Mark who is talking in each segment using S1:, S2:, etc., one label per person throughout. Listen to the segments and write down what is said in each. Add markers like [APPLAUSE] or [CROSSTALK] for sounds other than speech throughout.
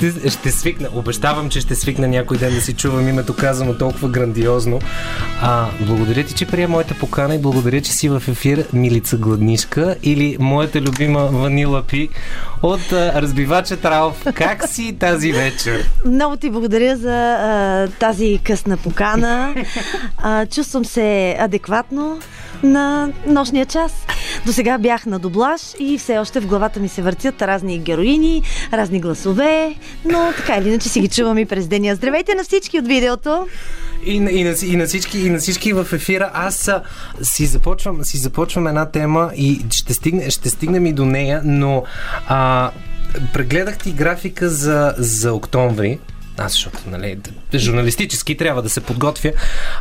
S1: Ще, ще свикна. Обещавам, че ще свикна някой ден да си чувам името казано толкова грандиозно. А, благодаря ти, че прия моята покана и благодаря, че си в ефир Милица Гладнишка или моята любима Ванила Пи от а, разбивача Тралф. Как си тази вечер?
S2: Много ти благодаря за а, тази късна покана. А, чувствам се адекватно на нощния час. До сега бях на доблаж и все още в главата ми се въртят разни героини, разни гласове, но така или иначе си ги чувам и през деня. Здравейте на всички от видеото!
S1: И, и, на, и, на всички, и на всички в ефира. Аз си, започвам, си започвам една тема и ще, стигне, ще стигнем и до нея, но а, прегледах ти графика за, за октомври аз, защото, нали, журналистически трябва да се подготвя.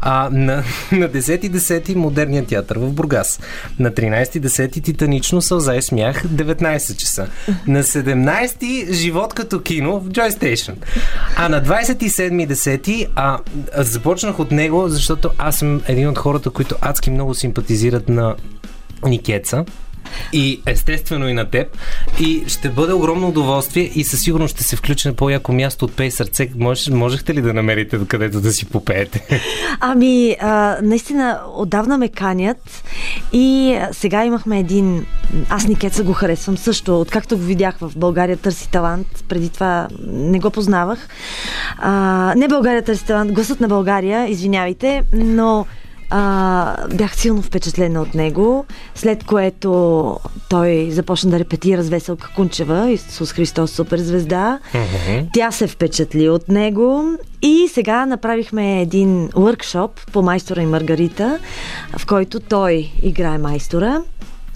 S1: А, на, на 10.10 модерният театър в Бургас. На 13.10 Титанично сълза и смях 19 часа. На 17 Живот като кино в Joy Station. А на 27.10 а, започнах от него, защото аз съм един от хората, които адски много симпатизират на Никеца и естествено и на теб. И ще бъде огромно удоволствие и със сигурност ще се включи на по-яко място от Пей сърце. Може, можехте ли да намерите където да си попеете? [LAUGHS]
S2: Ами, а, наистина, отдавна ме канят и сега имахме един... Аз Никеца го харесвам също. Откакто го видях в България търси талант, преди това не го познавах. А, не България търси талант, гласът на България, извинявайте, но а, бях силно впечатлена от него, след което той започна да репетира с Веселка Кунчева, Исус Христос суперзвезда. Mm-hmm. Тя се впечатли от него и сега направихме един въркшоп по майстора и Маргарита, в който той играе майстора.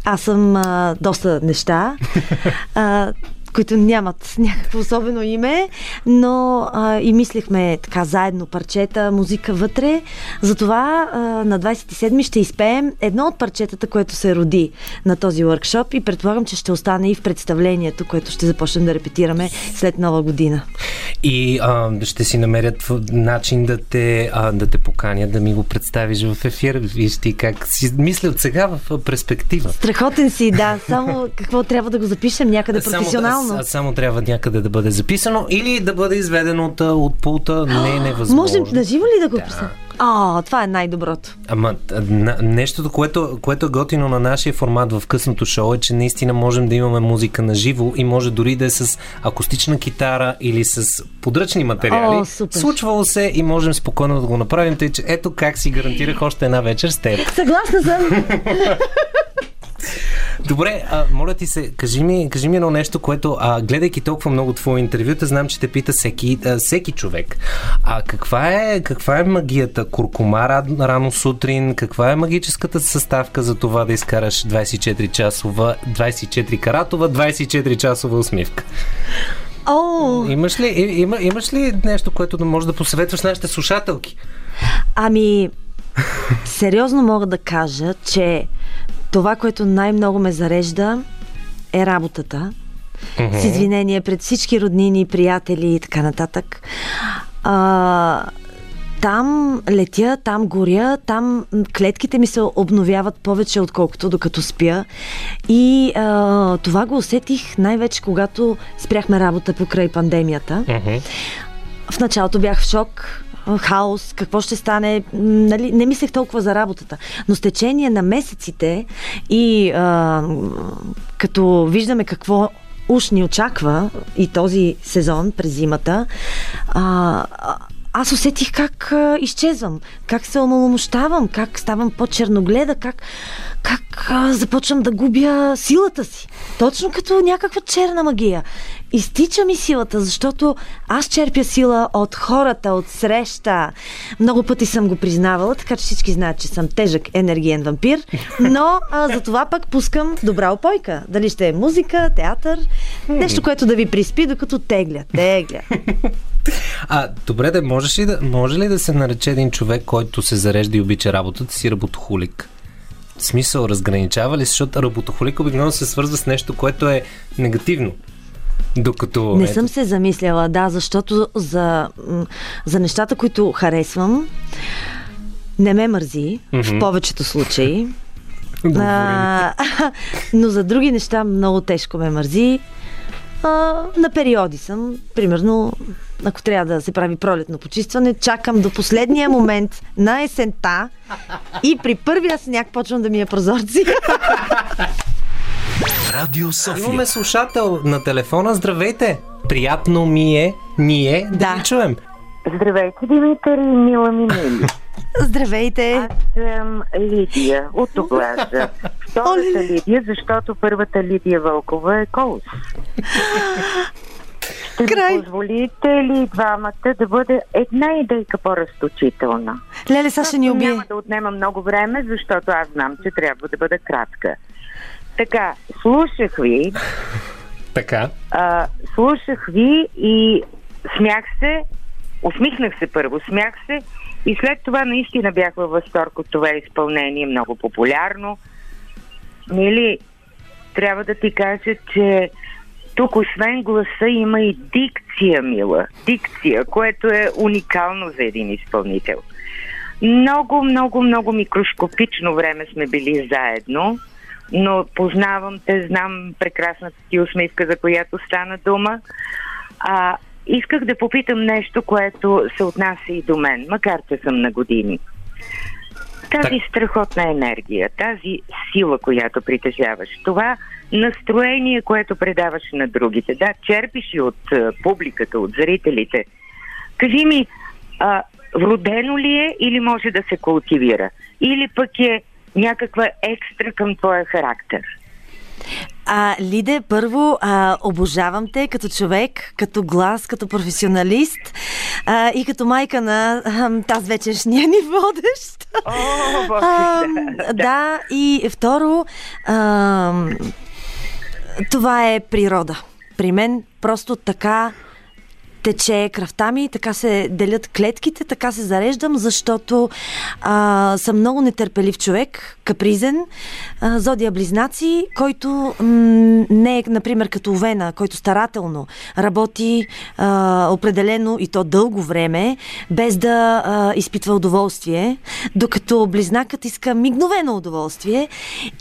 S2: Аз съм а, доста неща. [LAUGHS] А, които нямат някакво особено име, но а, и мислихме така заедно парчета, музика вътре. Затова а, на 27 ще изпеем едно от парчетата, което се роди на този въркшоп и предполагам, че ще остане и в представлението, което ще започнем да репетираме след нова година.
S1: И а, ще си намерят начин да те, а, да те поканят, да ми го представиш в ефир. Виж ти как си мисля от сега в перспектива.
S2: Страхотен си, да. Само какво трябва да го запишем някъде професионално
S1: само, само трябва някъде да бъде записано или да бъде изведено от, от пулта. Не е невъзможно.
S2: Можем да живо ли да го да. писам? А, това е най-доброто.
S1: Ама нещото, което, което е готино на нашия формат в късното шоу е, че наистина можем да имаме музика на живо и може дори да е с акустична китара или с подръчни материали.
S2: О, супер.
S1: Случвало се и можем спокойно да го направим, тъй че ето как си гарантирах още една вечер с теб.
S2: Съгласна съм. [LAUGHS]
S1: Добре, а, моля ти се, кажи ми, кажи ми едно нещо, което, а, гледайки толкова много твои интервюта, знам, че те пита всеки, а, всеки човек. А каква е, каква е магията? Куркума рано сутрин? Каква е магическата съставка за това да изкараш 24 часова, 24 каратова, 24 часова усмивка?
S2: О!
S1: Имаш ли, има, имаш ли нещо, което да може да посъветваш нашите слушателки?
S2: Ами, сериозно мога да кажа, че това, което най-много ме зарежда е работата. Mm-hmm. С извинение пред всички роднини, приятели и така нататък. А, там летя, там горя, там клетките ми се обновяват повече, отколкото докато спя. И а, това го усетих най-вече, когато спряхме работа покрай пандемията. Mm-hmm. В началото бях в шок, хаос, какво ще стане. Нали, не мислех толкова за работата. Но с течение на месеците и а, като виждаме какво уж ни очаква и този сезон през зимата, а, аз усетих как а, изчезвам, как се омаломощавам, как ставам по-черногледа, как, как а, започвам да губя силата си. Точно като някаква черна магия. Изтича ми силата, защото аз черпя сила от хората, от среща. Много пъти съм го признавала, така че всички знаят, че съм тежък енергиен вампир, но а, за това пък пускам добра опойка. Дали ще е музика, театър, нещо, което да ви приспи, докато тегля, тегля.
S1: А, добре, да можеш ли да, може ли да се нарече един човек, който се зарежда и обича работата си работохулик? Смисъл, разграничава ли, защото работохулик обикновено се свързва с нещо, което е негативно. Докато...
S2: Не
S1: ето,
S2: съм се замисляла, да, защото за, за нещата, които харесвам, не ме мързи в повечето случаи. А, [LAUGHS] но за други неща много тежко ме мързи. А, на периоди съм. Примерно, ако трябва да се прави пролетно почистване, чакам до последния момент на есента и при първия сняг почвам да ми е прозорци.
S3: Радио София.
S1: Имаме слушател на телефона. Здравейте! Приятно ми е, ние да,
S2: Да.
S1: ви чуем.
S4: Здравейте, Димитър и мила ми.
S2: Здравейте!
S4: Аз съм Лидия от Оглажа. Втората Лидия, защото първата Лидия Вълкова е Колос. [LAUGHS] Ще
S2: Край.
S4: ми позволите ли двамата да бъде една идейка по-разточителна?
S2: Леле, сега ще ни убие.
S4: Няма да отнема много време, защото аз знам, че трябва да бъда кратка. Така, слушах ви,
S1: Така.
S4: а, слушах ви и смях се, усмихнах се първо, смях се и след това наистина бях във възторг от това изпълнение, много популярно. Мили, трябва да ти кажа, че тук освен гласа има и дикция, мила. Дикция, което е уникално за един изпълнител. Много, много, много микроскопично време сме били заедно, но познавам те, знам прекрасната ти усмивка, за която стана дума. А, исках да попитам нещо, което се отнася и до мен, макар че съм на години. Тази страхотна енергия, тази сила, която притежаваш, това настроение, което предаваш на другите, да, черпиш и от а, публиката, от зрителите. Кажи ми, а, вродено ли е или може да се култивира? Или пък е някаква екстра към твоя характер?
S2: А, Лиде, първо, а, обожавам те като човек, като глас, като професионалист а, и като майка на а, тази вечершния ни водещ.
S4: О, Боже,
S2: А,
S4: да.
S2: да, и второ, а, това е природа. При мен просто така тече кръвта ми, така се делят клетките, така се зареждам, защото а, съм много нетърпелив човек, капризен, а, зодия близнаци, който м- не е, например, като Овена, който старателно работи а, определено и то дълго време, без да а, изпитва удоволствие, докато близнакът иска мигновено удоволствие.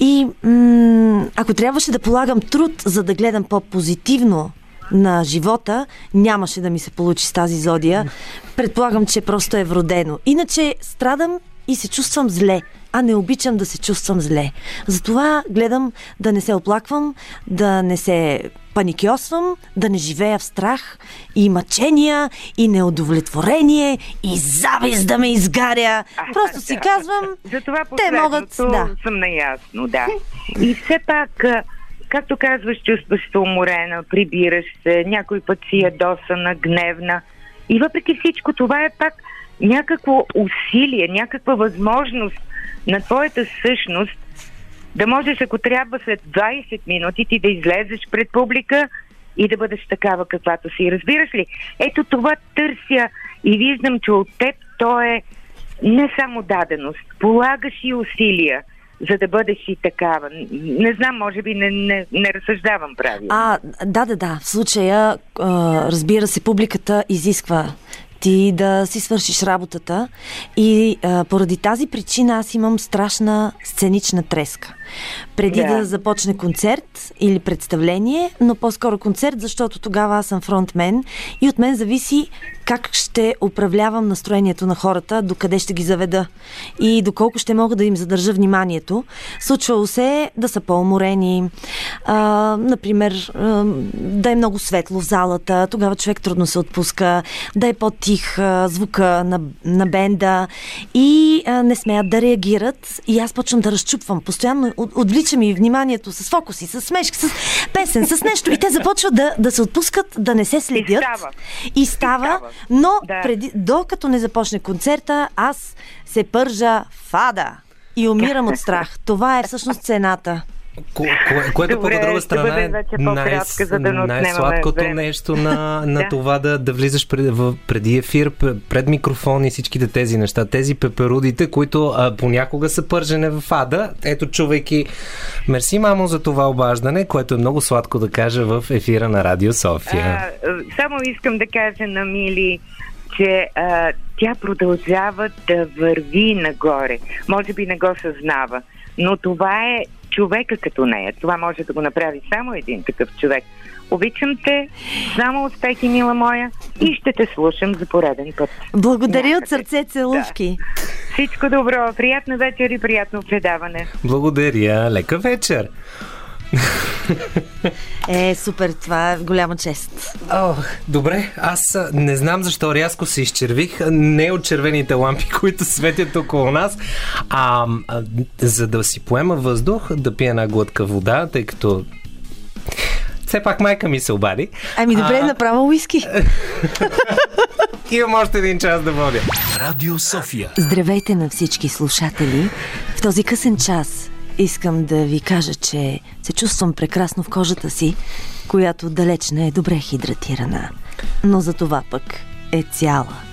S2: И м- ако трябваше да полагам труд, за да гледам по-позитивно на живота, нямаше да ми се получи с тази зодия. Предполагам, че просто е вродено. Иначе страдам и се чувствам зле, а не обичам да се чувствам зле. Затова гледам да не се оплаквам, да не се паникьосвам, да не живея в страх и мъчения, и неудовлетворение, и завист да ме изгаря. Просто си [LAUGHS] казвам,
S4: За това
S2: те могат, да.
S4: съм наясно, да. И все пак, както казваш, чувстваш се уморена, прибираш се, някой път си ядосана, гневна. И въпреки всичко, това е пак някакво усилие, някаква възможност на твоята същност да можеш, ако трябва след 20 минути ти да излезеш пред публика и да бъдеш такава каквато си. Разбираш ли? Ето това търся и виждам, че от теб то е не само даденост, полагаш и усилия, за да бъдеш и такава. Не знам, може би не, не, не разсъждавам правилно.
S2: А, да, да, да. В случая, разбира се, публиката изисква ти да си свършиш работата и а, поради тази причина аз имам страшна сценична треска. Преди.
S4: Да.
S2: да започне концерт или представление, но по-скоро концерт, защото тогава аз съм фронтмен и от мен зависи как ще управлявам настроението на хората, докъде ще ги заведа и доколко ще мога да им задържа вниманието. Случвало се е да са по-уморени, а, например, а, да е много светло в залата, тогава човек трудно се отпуска, да е по-тих а, звука на, на бенда и а, не смеят да реагират и аз почвам да разчупвам. Постоянно от, отвлича ми вниманието с фокуси, с смешки, с песен, с нещо и те започват да, да се отпускат, да не се следят.
S4: става.
S2: И става,
S4: става.
S2: Но
S4: Да.
S2: преди, докато не започне концерта, аз се пържа фада и умирам от [LAUGHS] страх. Това е всъщност цената.
S1: Ко, кое, което
S4: Добре,
S1: по друга страна е
S4: по-кратка, за да
S1: най-сладкото
S4: време.
S1: нещо на, [LAUGHS] на
S4: Да.
S1: това да, да влизаш пред, в, преди ефир, пред микрофон и всичките тези неща. Тези пеперудите, които а, понякога са пържене в ада. Ето, чувайки Мерси, мамо, за това обаждане, което е много сладко да кажа в ефира на Радио София.
S4: А, само искам да кажа на Мили, че а, тя продължава да върви нагоре. Може би не го съзнава, но това е човека като нея. Това може да го направи само един такъв човек. Обичам те, само успехи, мила моя, и ще те слушам за пореден път.
S2: Благодаря от сърце целувки.
S4: Всичко добро, приятна вечер и приятно предаване.
S1: Благодаря. Лека вечер.
S2: Е, супер, това е голяма чест.
S1: О, добре, аз не знам защо рязко се изчервих. Не от червените лампи, [LAUGHS] които светят около нас, а, а за да си поема въздух, да пия една глътка вода, тъй като все пак майка ми се обади.
S2: Ами добре,
S1: А,
S2: направо уиски. [LAUGHS]
S1: Имам още един час да водя.
S3: Радио София.
S2: Здравейте на всички слушатели. В този късен час искам да ви кажа, че се чувствам прекрасно в кожата си, която далеч не е добре хидратирана. Но за това пък е цяла.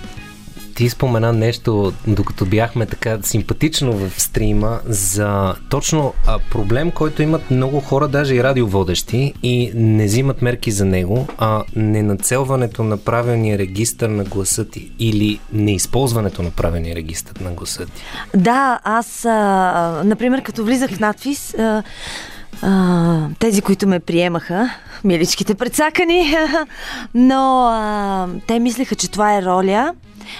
S1: Ти спомена нещо, докато бяхме така симпатично в стрима, за точно а, проблем, който имат много хора, даже и радиоводещи, и не взимат мерки за него, а ненацелването на правилния регистр на гласа ти или неизползването на правилния регистр на гласа ти.
S2: Да, аз, а, например, като влизах в надпис, а, а, тези, които ме приемаха, миличките предсакани, [LAUGHS] но а, те мислеха, че това е роля.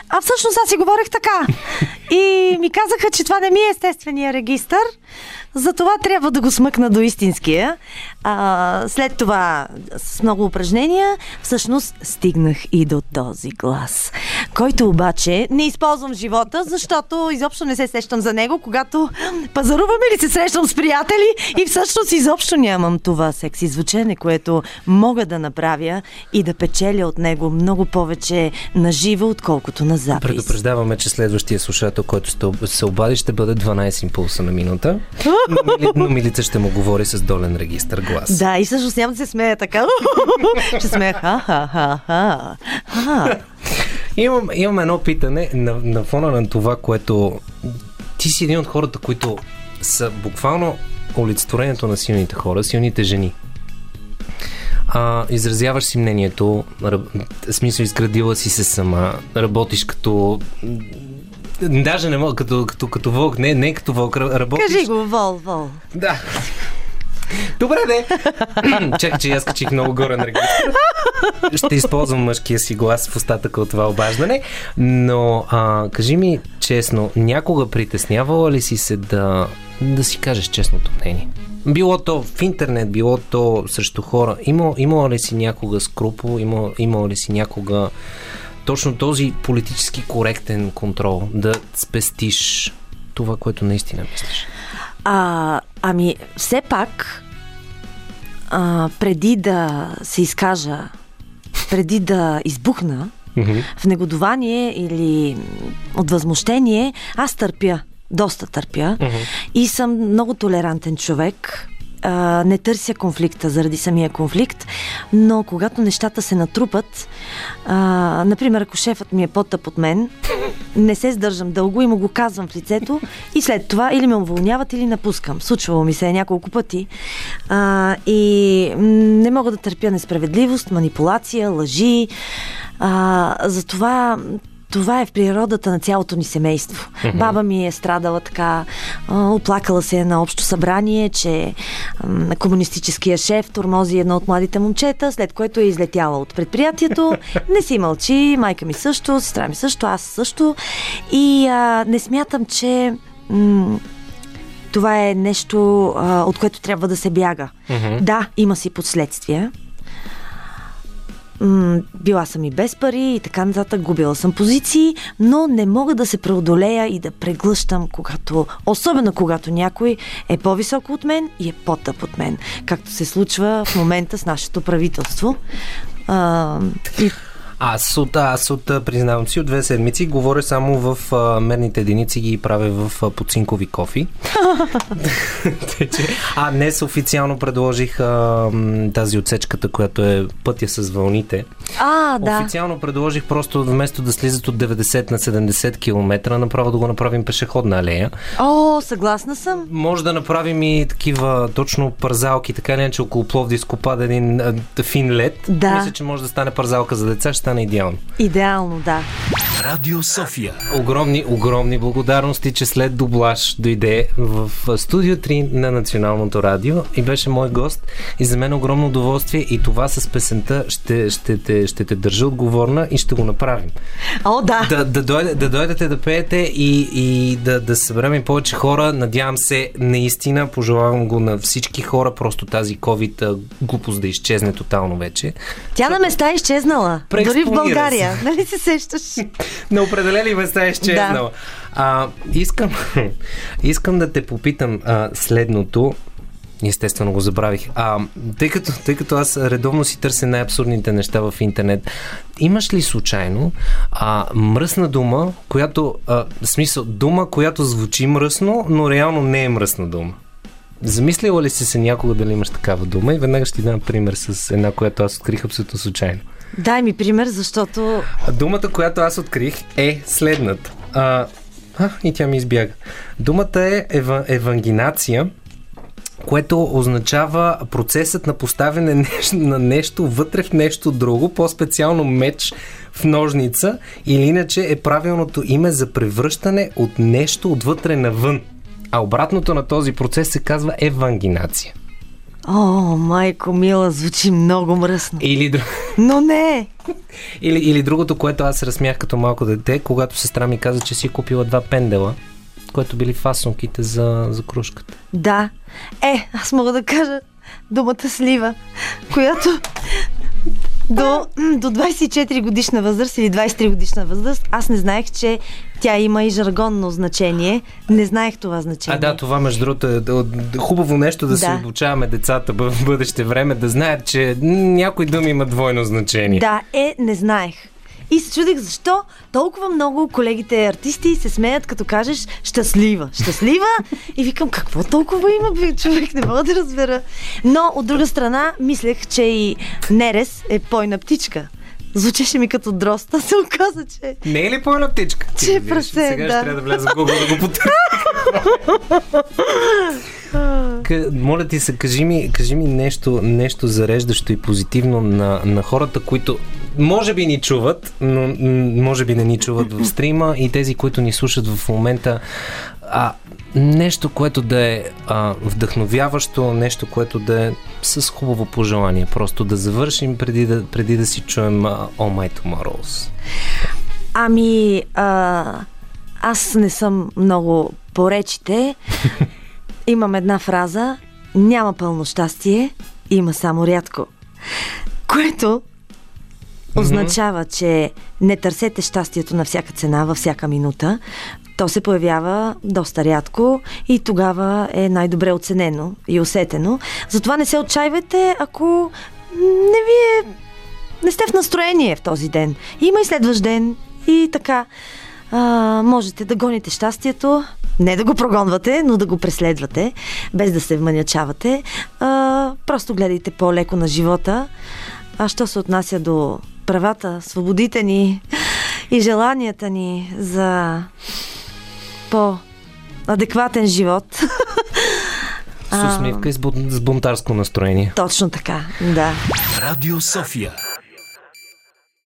S2: А всъщност аз си говорех така. И ми казаха, че това не ми е естествения регистър. Затова трябва да го смъкна до истинския. А, след това, с много упражнения, всъщност стигнах и до този глас, който обаче не използвам живота, защото изобщо не се сещам за него, когато пазарувам или се срещам с приятели и всъщност изобщо нямам това секси звучене, което мога да направя и да печеля от него много повече на живо, отколкото на запис.
S1: Предупреждаваме, че следващия слушател, който се обади, ще бъде 12 импулса на минута. Но, Мили, но Милица ще му говори с долен регистр глас.
S2: Да, и всъщност няма да се смея така. [LAUGHS] Ще смея ха-ха-ха-ха.
S1: Имам, имам едно питане на, на фона на това, което ти си един от хората, които са буквално олицетворението на силните хора, силните жени. А, изразяваш си мнението, ръб, смисъл изградила си се сама, работиш като Даже не мога, като, като, като вълк, не, не като вълк, ра- работиш...
S2: Кажи го, Вол, Вол.
S1: Да. Добре, де. [CLEARS THROAT] Чакай, че аз качих много горе на регистър. Ще използвам мъжкия си глас в остатъка от това обаждане. Но а, кажи ми честно, някога притеснявала ли си се да, да си кажеш честното мнение? Било то в интернет, било то срещу хора. Има, имала ли си някога скрупул, има, имала ли си някога точно този политически коректен контрол, да спестиш това, което наистина мислиш?
S2: А, ами, все пак, а, преди да се изкажа, преди да избухна в негодование или от възмущение, аз търпя, доста търпя и съм много толерантен човек. А, не търся конфликта заради самия конфликт, но когато нещата се натрупат, а, например, ако шефът ми е по-тъп от мен, не се сдържам дълго и му го казвам в лицето и след това или ме уволняват, или напускам. Случвало ми се е няколко пъти. А, и не мога да търпя несправедливост, манипулация, лъжи. А, затова това е в природата на цялото ни семейство. Баба ми е страдала така, оплакала се на общо събрание, че комунистическия шеф тормози едно от младите момчета, след което е излетяла от предприятието. [LAUGHS] Не си мълчи, майка ми също, сестра ми също, аз също. И а, не смятам, че м- това е нещо, а, от което трябва да се бяга. Да, има си последствия. Била съм и без пари и така нататък, губила съм позиции, но не мога да се преодолея и да преглъщам, когато, особено когато някой е по-високо от мен и е по-тъп от мен, както се случва в момента с нашето правителство. А, и
S1: Аз от, аз от, признавам си, от две седмици говоря само в а, мерните единици ги правя в а, подцинкови кофи. [LAUGHS] а днес официално предложих а, тази отсечката, която е пътя с вълните.
S2: А, да.
S1: Официално предложих просто вместо да слизат от 90 на 70 км, направо да го направим пешеходна алея.
S2: О, съгласна съм.
S1: Може да направим и такива точно парзалки, така не че около Пловдив скопада един а, фин лед.
S2: Да.
S1: Мисля, че може да стане парзалка за деца, ще стане идеално.
S2: Идеално, да.
S3: Радио София.
S1: Огромни, огромни благодарности, че след дублаж дойде в студио 3 на Националното радио и беше мой гост. И за мен огромно удоволствие и това с песента ще, ще, те, ще те държа отговорна и ще го направим.
S2: О, да.
S1: Да, да, дойде, да дойдете да пеете и, и да, да съберем и повече хора. Надявам се, наистина, пожелавам го на всички хора, просто тази COVID глупост да изчезне тотално вече.
S2: Тя на места е изчезнала. Дори в България.
S1: се.
S2: Нали се сещаш? [LAUGHS]
S1: на определени места е изчезнала. А, искам, [LAUGHS] искам да те попитам а, следното. Естествено го забравих. А, тъй, като, тъй като аз редовно си търся най-абсурдните неща в интернет, имаш ли случайно а, мръсна дума, която, а, в смисъл, дума, която звучи мръсно, но реално не е мръсна дума? Замислила ли си се някога дали имаш такава дума? И веднага ще ти дам пример с една, която аз открих абсолютно случайно.
S2: Дай ми пример, защото
S1: Думата, която аз открих е следната. А, а, и тя ми избяга. Думата е eva, евангинация, което означава процесът на поставяне [LAUGHS] нещо, на нещо вътре в нещо друго, по-специално меч в ножница, или иначе е правилното име за превръщане от нещо отвътре навън. А обратното на този процес се казва евангинация.
S2: О, майко мила, звучи много мръсно.
S1: Или, друг-
S2: Но не.
S1: или, или другото, което аз разсмях като малко дете, когато сестра ми каза, че си купила два пендела, което били фасонките за, за кружката.
S2: Да. Е, аз мога да кажа думата слива, която до, до 24 годишна възраст или 23 годишна възраст, аз не знаех, че тя има и жаргонно значение. Не знаех това значение.
S1: А да, това между другото е хубаво нещо да, се
S2: Да.
S1: обучаваме децата в бъдеще време, да знаят, че някои думи имат двойно значение.
S2: Да, е, не знаех. И се чудех защо толкова много колегите артисти се смеят, като кажеш щастлива. Щастлива? И викам, какво толкова има, бе, човек, не мога да разбера. Но от друга страна, мислех, че и Нерес е пойна птичка. Звучеше ми като дрозд, а се оказа, че...
S1: Не е ли по-една птичка? Ти
S2: Че е прасе,
S1: Сега
S2: да.
S1: ще трябва да вляза в Google да го потърся. [LAUGHS] Моля ти се, кажи ми, кажи ми нещо, нещо зареждащо и позитивно на, на хората, които може би ни чуват, но може би не ни чуват в стрима и тези, които ни слушат в момента. А, нещо, което да е а, вдъхновяващо, нещо, което да е с хубаво пожелание. Просто да завършим преди да, преди да си чуем а, All My Tomorrows.
S2: Ами, а, аз не съм много по речите. Имам една фраза. Няма пълно щастие, има само рядко. Което означава, че не търсете щастието на всяка цена, във всяка минута. То се появява доста рядко и тогава е най-добре оценено и усетено. Затова не се отчаивайте, ако не ви е не сте в настроение в този ден. Има и следващ ден и така. А, можете да гоните щастието, не да го прогонвате, но да го преследвате, без да се вманячавате. А, просто гледайте по-леко на живота. А що се отнася до правата, свободите ни и желанията ни за по-адекватен живот.
S1: С усмивка и с бун- с бунтарско настроение.
S2: Точно така, да.
S3: Радио София.